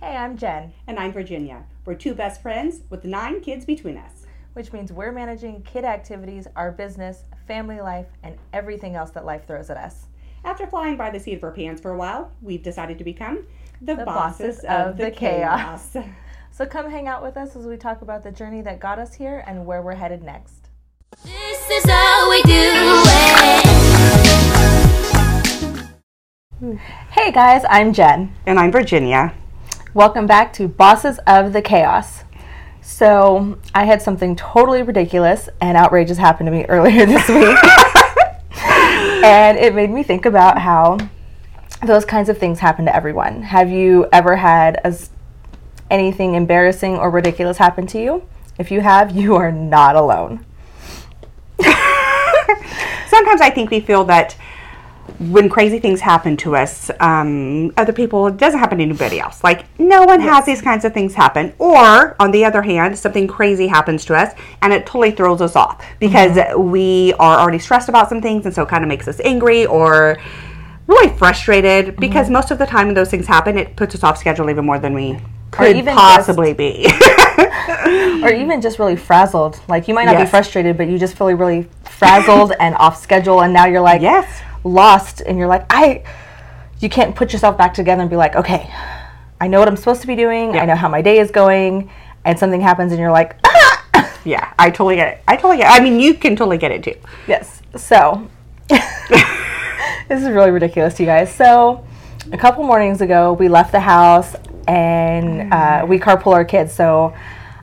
Hey, I'm Jen, And I'm Virginia. We're two best friends with nine kids between us. which means we're managing kid activities, our business, family life, and everything else that life throws at us. After flying by the seat of our pants for a while, we've decided to become the, The bosses, of, the, chaos. So come hang out with us as we talk about the journey that got us here and where we're headed next. This is how we do it. Hey guys, I'm Jen. and I'm Virginia. Welcome back to Bosses of the Chaos. So, I had something totally ridiculous and outrageous happen to me earlier this week. and it made me think about how those kinds of things happen to everyone. Have you ever had as anything embarrassing or ridiculous happen to you? If you have, you are not alone. Sometimes I think we feel that when crazy things happen to us, um, other people, it doesn't happen to anybody else. Like, no one has these kinds of things happen. Or, on the other hand, something crazy happens to us and it totally throws us off because we are already stressed about some things and so it kind of makes us angry or really frustrated because most of the time when those things happen, it puts us off schedule even more than we could possibly be. or even just really frazzled. Like you might not be frustrated, but you just feel really frazzled and off schedule, and now you're like Yes. Lost, and you're like I. You can't put yourself back together and be like, okay, I know what I'm supposed to be doing. I know how my day is going, and something happens, and you're like, ah! yeah, I totally get it. I totally get it. I mean, you can totally get it too. yes. So this is really ridiculous, you guys. So a couple mornings ago, we left the house and uh, we carpool our kids. So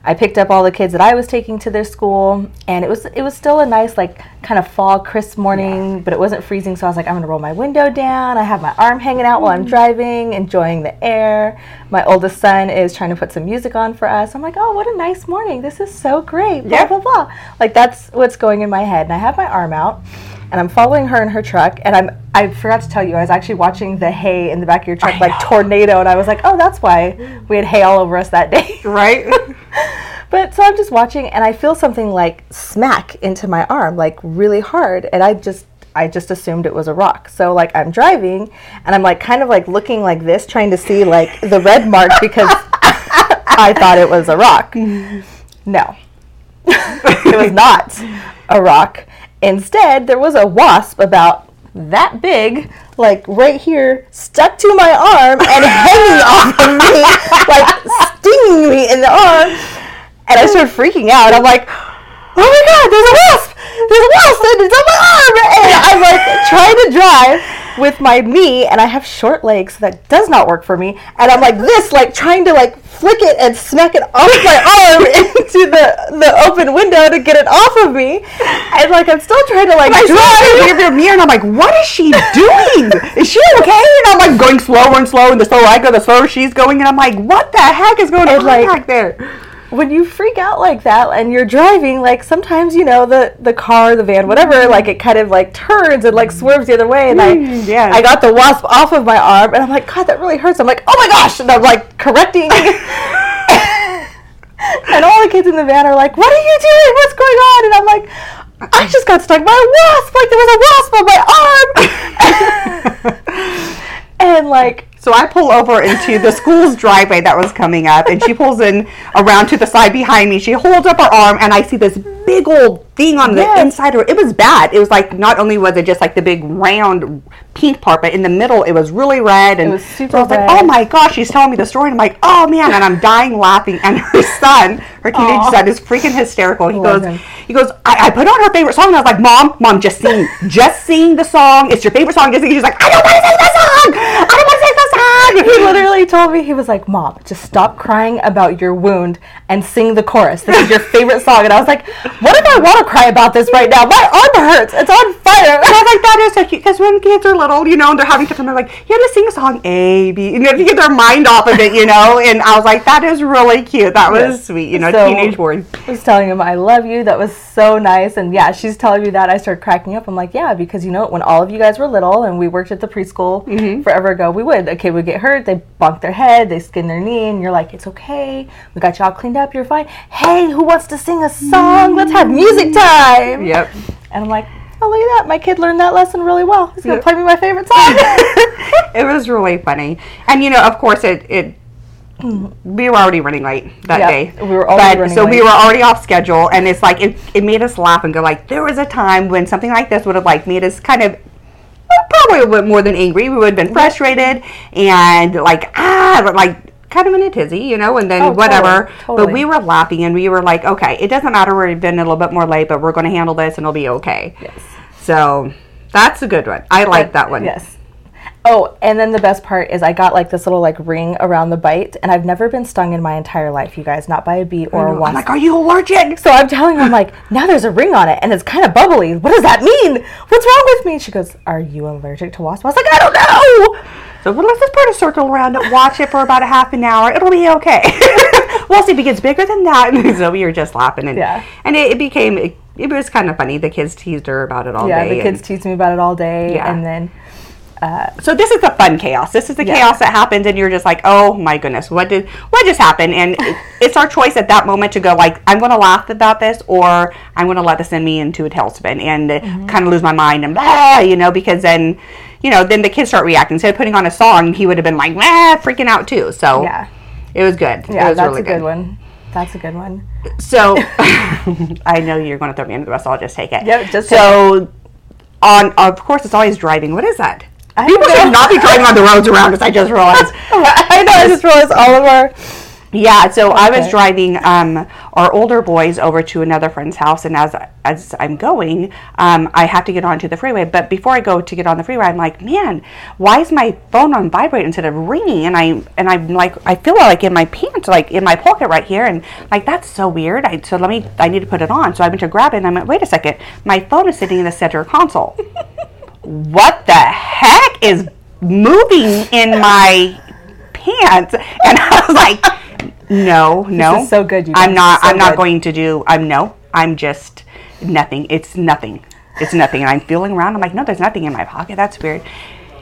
I picked up all the kids that I was taking to their school, and it was it was still a nice like kind of fall crisp morning, but it wasn't freezing. So I was like, I'm gonna roll my window down. I have my arm hanging out while I'm mm. driving, enjoying the air. My oldest son is trying to put some music on for us. I'm like, oh, what a nice morning. This is so great. Blah Yeah. blah blah. Like that's what's going in my head, and I have my arm out and I'm following her in her truck, and I'm I forgot to tell you I was actually watching the hay in the back of your truck I like know. tornado, and I was like, oh, that's why we had hay all over us that day. Right? but so I'm just watching, and I feel something like smack into my arm, like really hard, and I just I just assumed it was a rock. So like I'm driving, and I'm like kind of like looking like this, trying to see like the red mark because I thought it was a rock. No, it was not a rock. Instead, there was a wasp about that big, like right here, stuck to my arm and hanging off of me, like stinging me in the arm. And I started freaking out. I'm like, oh my god, there's a wasp! There's a wasp and it's on my arm! And I'm like trying to drive with my knee, and I have short legs, so that does not work for me. And I'm like this, like trying to like flick it and smack it off my arm into the the open window to get it off of me. And like I'm still trying to like I saw her drive. in the mirror and I'm like, what is she doing? Is she okay? And I'm like going slower and slower, and the slower I go, the slower she's going, and I'm like, what the heck is going on like- back there? When you freak out like that and you're driving, like sometimes you know the the car, the van, whatever, like it kind of like turns and like swerves the other way, and I Mm, yeah. I got the wasp off of my arm, and I'm like, God, that really hurts. I'm like, oh my gosh, and I'm like correcting. and all the kids in the van are like, "What are you doing? What's going on?" And I'm like, "I just got stung by a wasp. Like there was a wasp on my arm." and like So I pull over into the school's driveway that was coming up, and she pulls in around to the side behind me. She holds up her arm, and I see this big old thing on the Yes. inside of her. It was bad. It was like not only was it just like the big round pink part, but in the middle it was really red. And was super so I was red. like, "Oh my gosh!" She's telling me the story, and I'm like, "Oh man!" And I'm dying laughing. And her son, her teenage Aw. son, is freaking hysterical. He goes, him. he goes, I, I put on her favorite song, and I was like, Mom, Mom, just sing, just sing the song. It's your favorite song. Just sing. She's like, I don't want to sing the song. I don't want to sing the song. he literally told me he was like, "Mom, just stop crying about your wound and sing the chorus. This is your favorite song." And I was like, "What if I want to cry about this right now? My arm hurts. It's on fire." And I was like, that is so cute. Because when kids are little, you know, and they're having to, they're like, you have to sing a song A, B, you know, to get their mind off of it, you know. And I was like, that is really cute. That was Yes. sweet, you know, So- teenage boy. I was telling him I love you. That was so nice. And yeah, she's telling me that. I started cracking up. I'm like, yeah, because you know, when all of you guys were little and we worked at the preschool mm-hmm. forever ago, we would. A kid would get hurt, they bonk their head, they skin their knee, and you're like, it's okay. We got you all cleaned up. You're fine. Hey, who wants to sing a song? Let's have music time. Yep. And I'm like, oh, look at that. My kid learned that lesson really well. He's going to Yep. play me my favorite song. it was really funny. And, you know, of course, it, it we were already running late that Yep, day. we were already But- running so we were already off schedule, and it's like it, it made us laugh and go like, there was a time when something like this would have like made us kind of probably a bit more than angry. We would have been frustrated and like ah, but, like kind of in a tizzy, you know, and then Oh, whatever. totally, But we were laughing and we were like, okay, it doesn't matter. We've been a little bit more late, but we're going to handle this and it'll be okay. Yes. So that's a good one. I like that one. Yes. Oh, and then the best part is I got like this little like ring around the bite, and I've never been stung in my entire life, you guys, not by a bee or a I'm wasp. like, are you allergic? so I'm telling her, I'm like, now there's a ring on it, and it's kind of bubbly. What does that mean? What's wrong with me? She goes, Are you allergic to wasps? I was like, I don't know. So well, let this part of circle around it, watch it for about a half an hour. It'll be okay. we'll see if it gets bigger than that. And so we were just laughing, and Yeah. and it, it became it, it was kind of funny. The kids teased her about it all Yeah, day. the kids teased me about it all day, Yeah. and then so this is the fun chaos. This is the Yeah. chaos that happens, and you're just like, oh my goodness, what did what just happened? And it, it's our choice at that moment to go like, I'm going to laugh about this, or I'm going to let this send me into a tailspin and Mm-hmm. kind of lose my mind and blah, you know, because then. You know, then the kids start reacting. Instead of putting on a song, he would have been like, "Ah," freaking out too. So yeah, it was good. yeah, it was that's really a good one. That's a good one. So I know you're going to throw me under the bus. So I'll just take it. Yep, just so on. Of course, it's always driving. What is that? People should not be driving on the roads around us. I just realized. I know. I just realized all of our. Yeah, so I was driving um, our older boys over to another friend's house, and as as I'm going, um, I have to get onto the freeway. But before I go to get on the freeway, I'm like, man, why is my phone on vibrate instead of ringing? And I and I'm like, I feel like in my pants, like in my pocket right here, and like that's so weird. I so let me, I need to put it on. So I went to grab it, and I went, wait a second, my phone is sitting in the center console. what the heck is moving in my pants? And I was like. No, no. so good, you I'm not. So I'm not good. going to do. I'm no. I'm just nothing. It's nothing. It's nothing. And I'm feeling around. I'm like, no, there's nothing in my pocket. That's weird.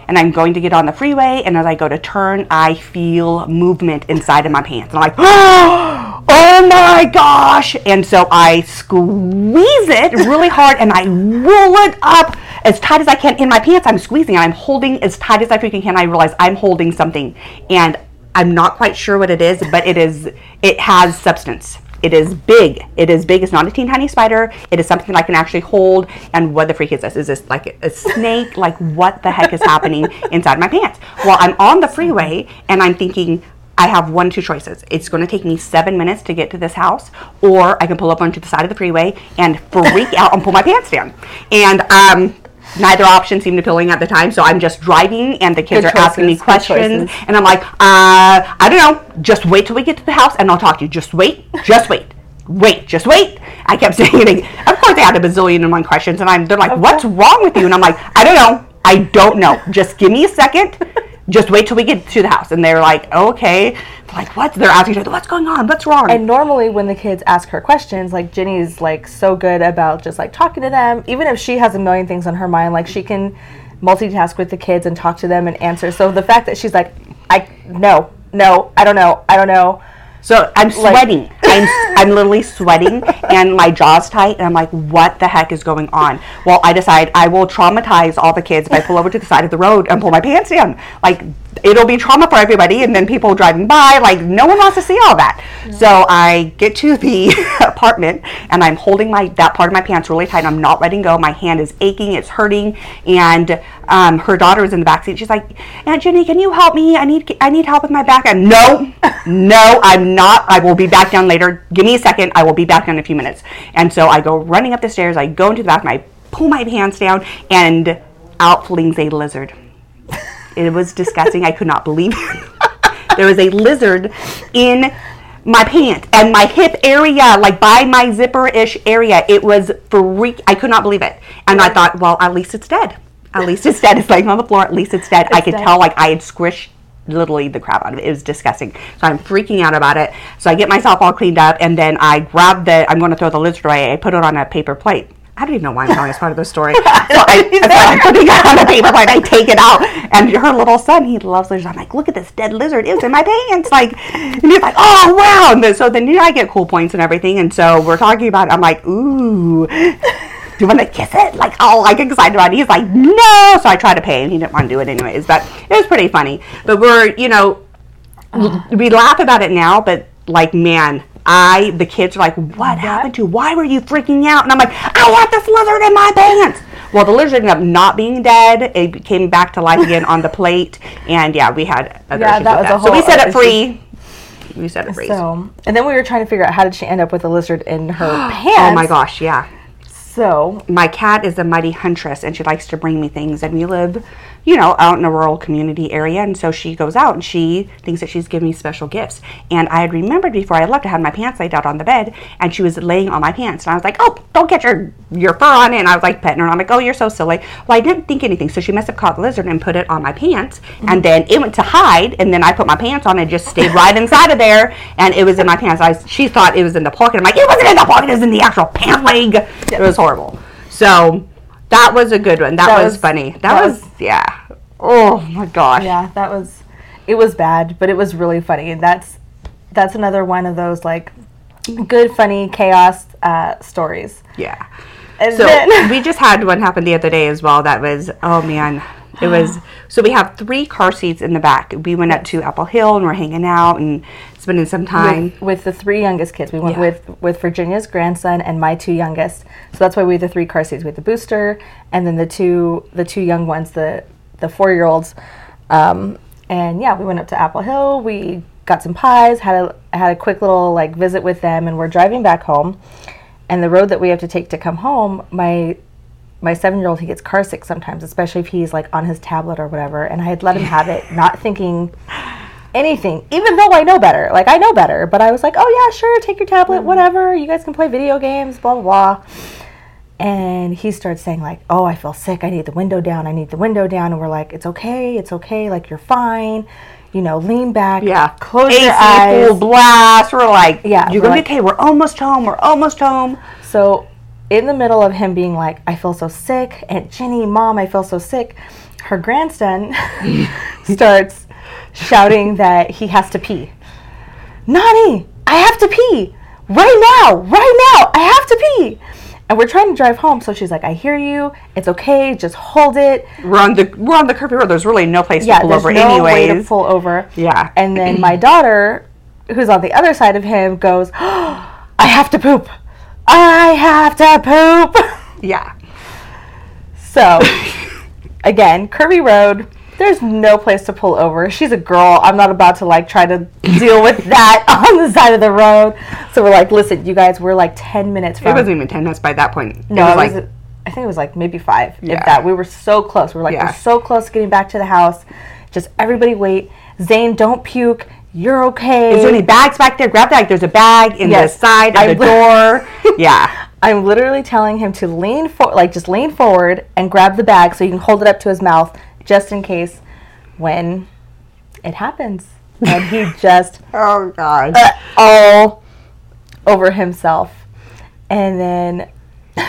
And I'm going to get on the freeway, and as I go to turn, I feel movement inside of my pants. And I'm like, oh my gosh! And so I squeeze it really hard, and I roll it up as tight as I can in my pants. I'm squeezing, I'm holding as tight as I freaking can. I realize I'm holding something, and I'm not quite sure what it is, but it is. It has substance. It is big. It is big. It's not a teeny tiny spider. It is something that I can actually hold. And what the freak is this? Is this like a snake? like what the heck is happening inside my pants? Well, I'm on the freeway and I'm thinking. I have one, two choices. It's going to take me seven minutes to get to this house, or I can pull up onto the side of the freeway and freak out and pull my pants down. And um, neither option seemed appealing at the time, so I'm just driving, and the kids Good are asking me questions, and I'm like, uh, I don't know. Just wait till we get to the house, and I'll talk to you. Just wait. Just wait. Wait, just wait. I kept saying it. Of course, they had a bazillion and one questions, and I'm. They're like, "What's wrong with you?" And I'm like, "I don't know. I don't know. Just give me a second. Just wait till we get to the house." And they're like, "Okay." They're like, "What?" They're asking each other, "What's going on? What's wrong?" And normally, when the kids ask her questions, like Jenny's like so good about just like talking to them, even if she has a million things on her mind, like she can multitask with the kids and talk to them and answer. So the fact that she's like, I no, no, I don't know, I don't know. So I'm sweating. I'm I'm literally sweating and my jaw's tight and I'm like, what the heck is going on? Well, I decide I will traumatize all the kids if I pull over to the side of the road and pull my pants down. Like it'll be trauma for everybody and then people driving by, like no one wants to see all that. So I get to the apartment and I'm holding my that part of my pants really tight. I'm not letting go. My hand is aching, it's hurting, and um, her daughter is in the back seat. She's like, Aunt Jenny, can you help me? I need I need help with my back. And no, no, I'm not. I will be back down later. Give me a second. I will be back down in a few minutes. And so I go running up the stairs. I go into the bathroom. I pull my pants down, and out flings a lizard. It was disgusting. I could not believe it. there was a lizard in my pants and my hip area, like by my zipper ish area. It was freak. I could not believe it. And I thought, well, at least it's dead. At least it's dead. It's laying on the floor. At least it's dead. I could dead. tell, like, I had squished literally the crap out of it. It was disgusting. So I'm freaking out about it. So I get myself all cleaned up and then I grab the, I'm going to throw the lizard away. I put it on a paper plate. I don't even know why I'm telling this part of the story. So I, I'm putting it on a paper plate. I take it out, and her little son, he loves lizards. I'm like, look at this dead lizard. It was in my pants. Like, and he's like, oh wow. And then, so then you know, I get cool points and everything. And so we're talking about. It. I'm like, ooh. Do you want to kiss it? Like, oh, like excited about it. He's like, no. So I try to pay and He didn't want to do it anyways, but it was pretty funny. But we're, you know, we laugh about it now, but like, man, I the kids are like, "What happened to? you? Why were you freaking out?" And I'm like, "I had this lizard in my pants." Well, the lizard ended up not being dead. It came back to life again on the plate, and yeah, we had other Yeah, issues that was a So we set it free. We set it free. So, and then we were trying to figure out how did she end up with a lizard in her pants. oh my gosh, yeah. So, my cat is a mighty huntress and she likes to bring me things and we live you know out in a rural community area. And so she goes out and she thinks that she's giving me special gifts. And i had remembered before i left i had my pants laid out on the bed and she was laying on my pants. And i was like oh don't get your your fur on. It and i was like petting her. And i'm like oh you're so silly. Well i didn't think anything. So she must have caught the lizard and put it on my pants. And then it went to hide. And then i put my pants on and just stayed right inside of there. And it was in my pants. I, she thought it was in the pocket. I'm like it wasn't in the pocket. It was in the actual pant leg. It was horrible. So that was a good one. That, That was, was- funny. That, that was, was- yeah. Oh my gosh. yeah, that was it was bad, but it was really funny. And that's that's another one of those like good funny chaos uh, stories. Yeah. And So then we just had one happen the other day as well. That was oh man. It was so we have three car seats in the back. We went up to Apple Hill and we're hanging out and spending some time. with, with the three youngest kids. We went Yeah. with with Virginia's grandson and my two youngest. So that's why we had the three car seats. We had the booster and then the two the two young ones, the the four year olds. Um, and yeah, we went up to Apple Hill. We got some pies. had a had a quick little like visit with them, and we're driving back home. And the road that we have to take to come home, my my seven year old he gets car sick sometimes, especially if he's like on his tablet or whatever. And I had let him have it, not thinking anything, even though I know better. Like I know better, but I was like, oh yeah, sure, take your tablet, mm. whatever. You guys can play video games, blah blah blah. And he starts saying like, oh, I feel sick. I need the window down. I need the window down. And we're like, it's okay, it's okay. Like you're fine. You know, lean back. Yeah. Close AC your eyes. full blast. We're like, Yeah, you're gonna like- be okay. We're almost home. We're almost home. So, in the middle of him being like, I feel so sick, Aunt Jenny, Mom, I feel so sick, her grandson starts shouting that he has to pee. Nani, I have to pee right now, right now, I have to pee. And we're trying to drive home, so she's like, I hear you, it's okay, just hold it. We're on the we're on the curvy road. There's really no place Yeah, to pull there's over no way to pull over. Yeah. And then my daughter, who's on the other side of him, goes, I have to poop. I have to poop. yeah. So, again, curvy road. There's no place to pull over. She's a girl. I'm not about to like try to deal with that on the side of the road. So we're like, listen, you guys, we're like 10 minutes It wasn't even ten minutes by that point. no, it it was was like I think it was like maybe five. Yeah. If that. We were so close. We were like, Yeah. we're so close to getting back to the house. Just everybody wait. Zane, don't puke. You're okay. Is there any bags back there? Grab that. There's a bag in Yes. the side of the door. yeah. I'm literally telling him to lean for like just lean forward and grab the bag so you can hold it up to his mouth just in case when it happens. And he just Oh God. uh, all over himself. And then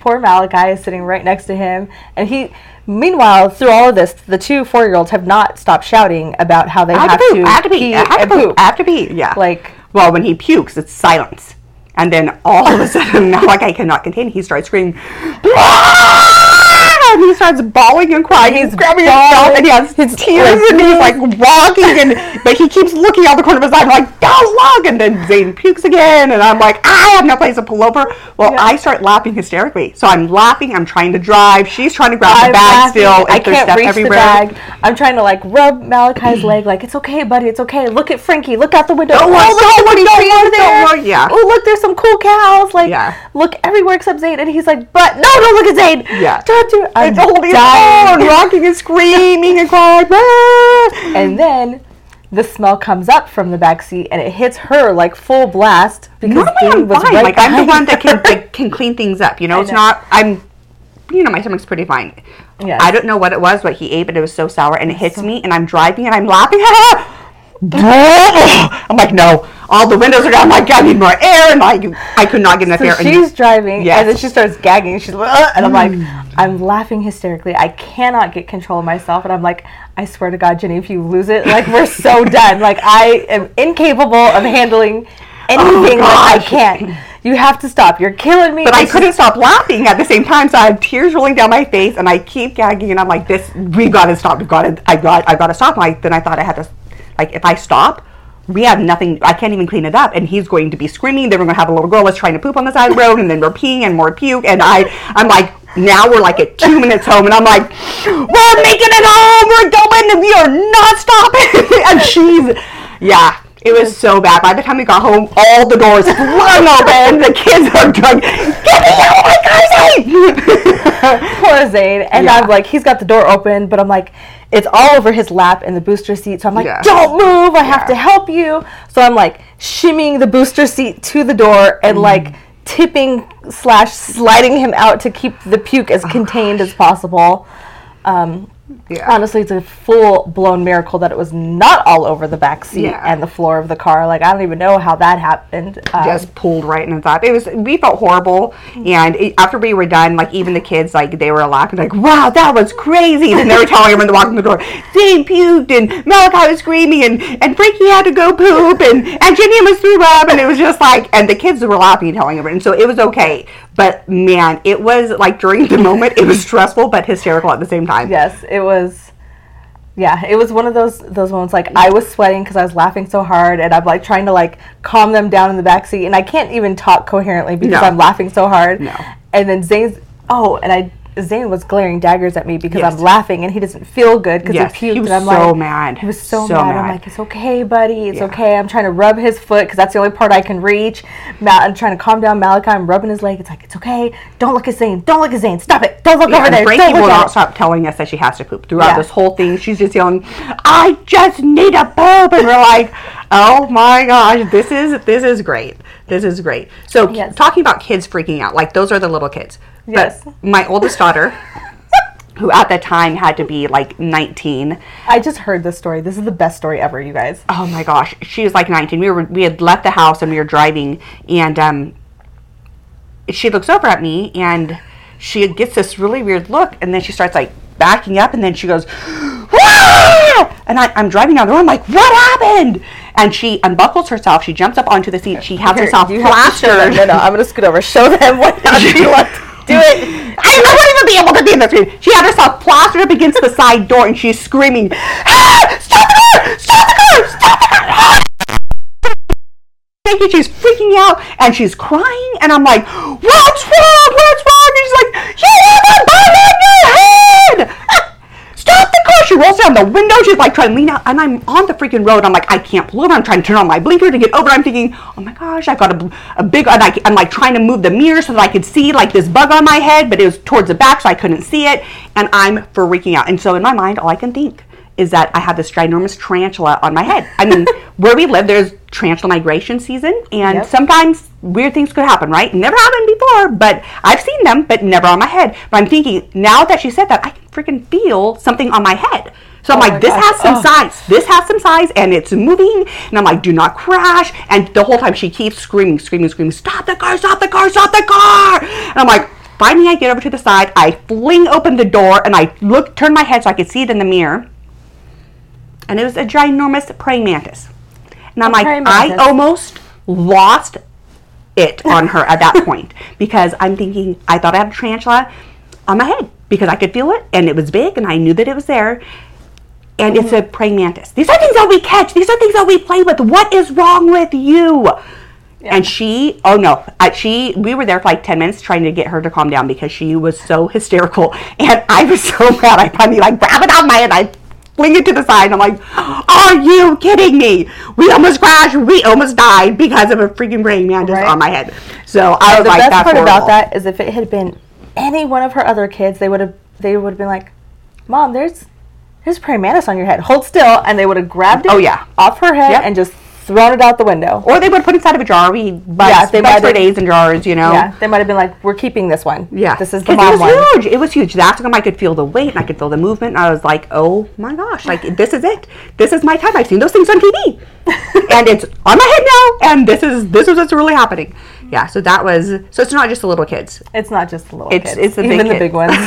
poor Malachi is sitting right next to him and he meanwhile through all of this the two 4-year-olds have not stopped shouting about how they I have, have to pee. I have to pee. pee I have to poop. I have to pee. Yeah. Like well, when he pukes, it's silence. And then all of a sudden, now like I cannot contain, he starts screaming! And he starts bawling and crying. He's, He's grabbing his bawling. and he has His tears, like, and he's like walking, and but he keeps looking out the corner of his eye. I'm like, "Don't look!" And then Zane pukes again, and I'm like, "I have no place to pull over." Well, Yeah. I start laughing hysterically. So I'm laughing. I'm trying to drive. She's trying to grab I'm the bag laughing. still. I can't reach everywhere. the bag. I'm trying to like rub Malachi's leg, like it's okay, buddy, it's okay. Look at Frankie. Look out the window. Don't oh, look, look don't look, don't look, there. look, yeah. Oh, look, there's some cool cows. Like, Yeah. look everywhere except Zane. And he's like, but no, don't look at Zane. Yeah. Don't do. I'm It's holding dying. on, rocking and screaming and crying. And then the smell comes up from the back seat and it hits her like full blast because Normally I'm was fine. right like I'm the one that can can clean things up. You know, it's not. I'm. You know, my stomach's pretty fine. Yes. I don't know what it was, what he ate, but it was so sour, and it hits me, and I'm driving, and I'm laughing. I'm like, no, all the windows are down. I'm like, I need more air, and like, I could not get enough So air. and she's driving, Yes. and then she starts gagging. She's like, "Ugh," and I'm like, mm. I'm laughing hysterically. I cannot get control of myself, and I'm like, I swear to God, Jenny, if you lose it, like we're so done. Like I am incapable of handling oh, anything that I Oh, can't. You have to stop. You're killing me. But I couldn't stop laughing at the same time, so I have tears rolling down my face, and I keep gagging, and I'm like, "This, we got to stop. We got to, I got, I got to stop." Like then I thought I had to like if I stop, we have nothing. I can't even clean it up, and he's going to be screaming. Then we're going to have a little girl that's trying to poop on the side of the road, and then we're peeing and more puke. And I, I'm like, now we're like at two minutes home, and I'm like, we're making it home. We're going, and we are not stopping. and she's, yeah. It was so bad. By the time we got home, all the doors flung open. The kids are drunk. Get me out of my Zane! Poor Zane. And Yeah. I'm like, he's got the door open, but I'm like, it's all over his lap in the booster seat. So I'm like, Yeah. don't move. I have to help you. So I'm like shimmying the booster seat to the door and Mm. like tipping slash sliding him out to keep the puke as contained as possible. Um, Yeah. Honestly, it's a full blown miracle that it was not all over the back seat Yeah. and the floor of the car. Like I don't even know how that happened. Um, just pulled right in his lap. It was we felt horrible, and it, after we were done, like even the kids, like they were laughing, like "Wow, that was crazy!" And they were telling everyone to walk in the door, Zane puked, and Malachi was screaming, and and Frankie had to go poop, and and Jenny was threw up, and it was just like, and the kids were laughing and telling everyone, so it was okay. But man, it was like during the moment, it was stressful but hysterical at the same time. Yes, it was. Yeah, it was one of those those moments. Like I was sweating because I was laughing so hard, and I'm like trying to like calm them down in the back seat, and I can't even talk coherently because No. I'm laughing so hard. No. And then Zane's oh, and I Zane was glaring daggers at me because Yes. I'm laughing, and he doesn't feel good because Yes, he puked. he was and I'm so like, mad. He was so, So mad. I'm like, it's okay, buddy. It's Yeah. okay. I'm trying to rub his foot because that's the only part I can reach. Ma- I'm trying to calm down Malachi. I'm rubbing his leg. It's like it's okay. Don't look at Zane. Don't look at Zane. Stop it. Don't look Yeah, over there. Frankie Don't will not stop telling us that she has to poop throughout Yeah. this whole thing. She's just yelling, "I just need a poop," and we're like, "Oh my gosh, this is this is great. This is great." So Yes. talking about kids freaking out, like those are the little kids. Yes. But my oldest daughter, who at the time had to be like 19, I just heard this story. This is the best story ever, you guys. oh my gosh, she was like 19. We were we had left the house and we were driving, and um, she looks over at me and she gets this really weird look, and then she starts like backing up, and then she goes, "Ah!" and I, I'm driving down the road. I'm like, what happened? And she unbuckles herself. She jumps up onto the seat. She has Here, herself you have to show them. plastered. No, no, I'm gonna scoot over. Show them what she wants to do it. I, won't even be able to be in the screen. She had herself plastered up against the side door and she's screaming, ah, Stop the car! Stop the car! Stop the car! Ah!" She's freaking out and she's crying, and I'm like, What's wrong? What's wrong? And she's like, You have a bug on your head! She rolls down the window. She's like trying to lean out, and I'm on the freaking road. I'm like, I can't pull over. I'm trying to turn on my blinker to get over. I'm thinking, oh my gosh, I've got a, a big. And I, I'm like trying to move the mirror so that I could see like this bug on my head, but it was towards the back, so I couldn't see it. And I'm freaking out. And so in my mind, all I can think is that I have this ginormous tarantula on my head. I mean, where we live, there's tarantula migration season, and Yep. sometimes weird things could happen, right? Never happened before, but I've seen them, but never on my head. But I'm thinking, now that she said that, I can freaking feel something on my head. So I'm Oh like, this gosh. has some Oh. size. This has some size, and it's moving. And I'm like, do not crash. And the whole time she keeps screaming, screaming, screaming, stop the car, stop the car, stop the car. And I'm like, finally, I get over to the side. I fling open the door, and I look, turn my head so I could see it in the mirror. And it was a ginormous praying mantis. And I'm A like, I almost lost it on her at that point because I'm thinking I thought I had a tarantula on my head because I could feel it and it was big and I knew that it was there. And it's a mm-hmm. praying mantis. These are things that we catch. These are things that we play with. What is wrong with you? And she, oh no, she, we were there for like 10 minutes trying to get her to calm down because she was so hysterical. And I was so mad. I finally like grabbed it out of my head. I fling it to the side. And I'm like, are you kidding me? We almost crashed. We almost died because of a freaking praying mantis Right. on my head. So I was the like, best part horrible. about that is if it had been any one of her other kids, they would have they would have been like, "Mom, there's there's praying mantis on your head. Hold still," and they would have grabbed oh, it Oh, yeah. off her head Yep. and just thrown it out the window. Or they would put it inside of a jar. We buy they buy for days in jars, you know. Yeah, they might have been like, "We're keeping this one. Yeah, this is the mom it one." huge. It was huge. That's when I could feel the weight and I could feel the movement. And I was like, oh my gosh, like this is it. This is my time. I've seen those things on TV, and it's on my head now. And this is this is what's really happening. Yeah. So that was. So it's not just the little kids. It's not just the little It's- kids. it's the even big the big ones.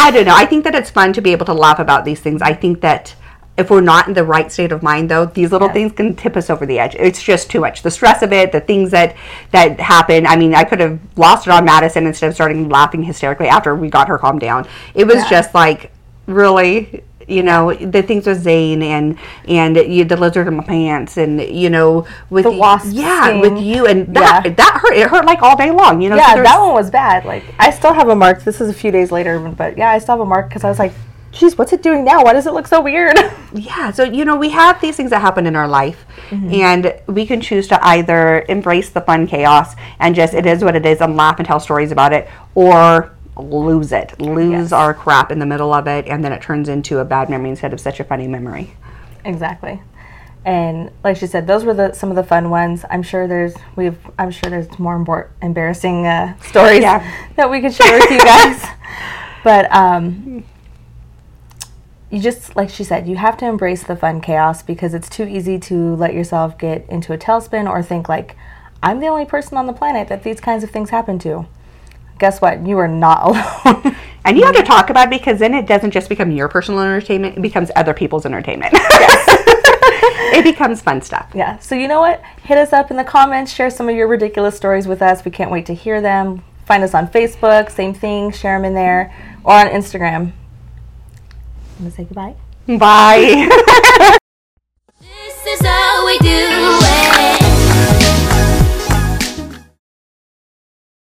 I don't know. I think that it's fun to be able to laugh about these things. I think that if we're not in the right state of mind, though, these little Yeah. things can tip us over the edge. It's just too much. The stress of it, the things that that happen. I mean, I could have lost it on Madison instead of starting laughing hysterically after we got her calmed down. It was Yeah. just like really. You know, the things with Zane and and you, the lizard in my pants, and you know, with The wasp yeah, sting. with you, and that Yeah. that hurt. It hurt like all day long. You know, Yeah, there's- that one was bad. Like I still have a mark. This is a few days later, but yeah, I still have a mark because I was like, "Geez, what's it doing now? Why does it look so weird?" Yeah, so you know, we have these things that happen in our life, Mm-hmm. and we can choose to either embrace the fun chaos and just it is what it is and laugh and tell stories about it, or lose it, lose Yes. our crap in the middle of it, and then it turns into a bad memory instead of such a funny memory. exactly. And like she said, those were the some of the fun ones. I'm sure there's we've I'm sure there's more embor- embarrassing uh, stories Yeah. that we could share with you guys. but um, you just like she said, you have to embrace the fun chaos because it's too easy to let yourself get into a tailspin or think like I'm the only person on the planet that these kinds of things happen to. Guess what? You are not alone. And you have to talk about it because then it doesn't just become your personal entertainment; it becomes other people's entertainment. it becomes fun stuff. Yeah. So you know what? Hit us up in the comments. Share some of your ridiculous stories with us. We can't wait to hear them. Find us on Facebook. Same thing. Share them in there or on Instagram. I'm going to say goodbye. Bye.